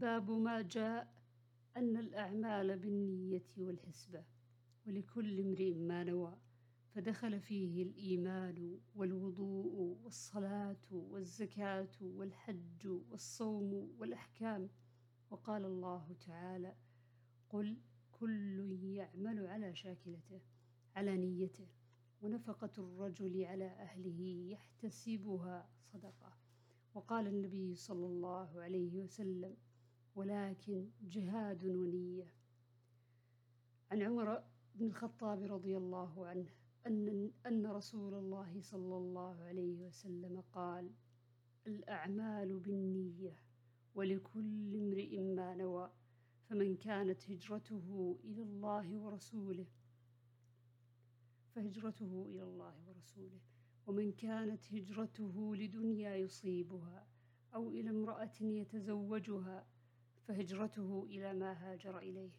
باب ما جاء أن الأعمال بالنية والحسبة ولكل امرئ ما نوى فدخل فيه الإيمان والوضوء والصلاة والزكاة والحج والصوم والأحكام. وقال الله تعالى قل كل يعمل على شاكلته على نيته ونفقة الرجل على أهله يحتسبها صدقة. وقال النبي صلى الله عليه وسلم ولكن جهاد ونية. عن عمر بن الخطاب رضي الله عنه أن أن رسول الله صلى الله عليه وسلم قال الأعمال بالنية ولكل امرئ ما نوى فمن كانت هجرته إلى الله ورسوله فهجرته إلى الله ورسوله ومن كانت هجرته لدنيا يصيبها أو إلى امرأة يتزوجها فهجرته إلى ما هاجر إليه.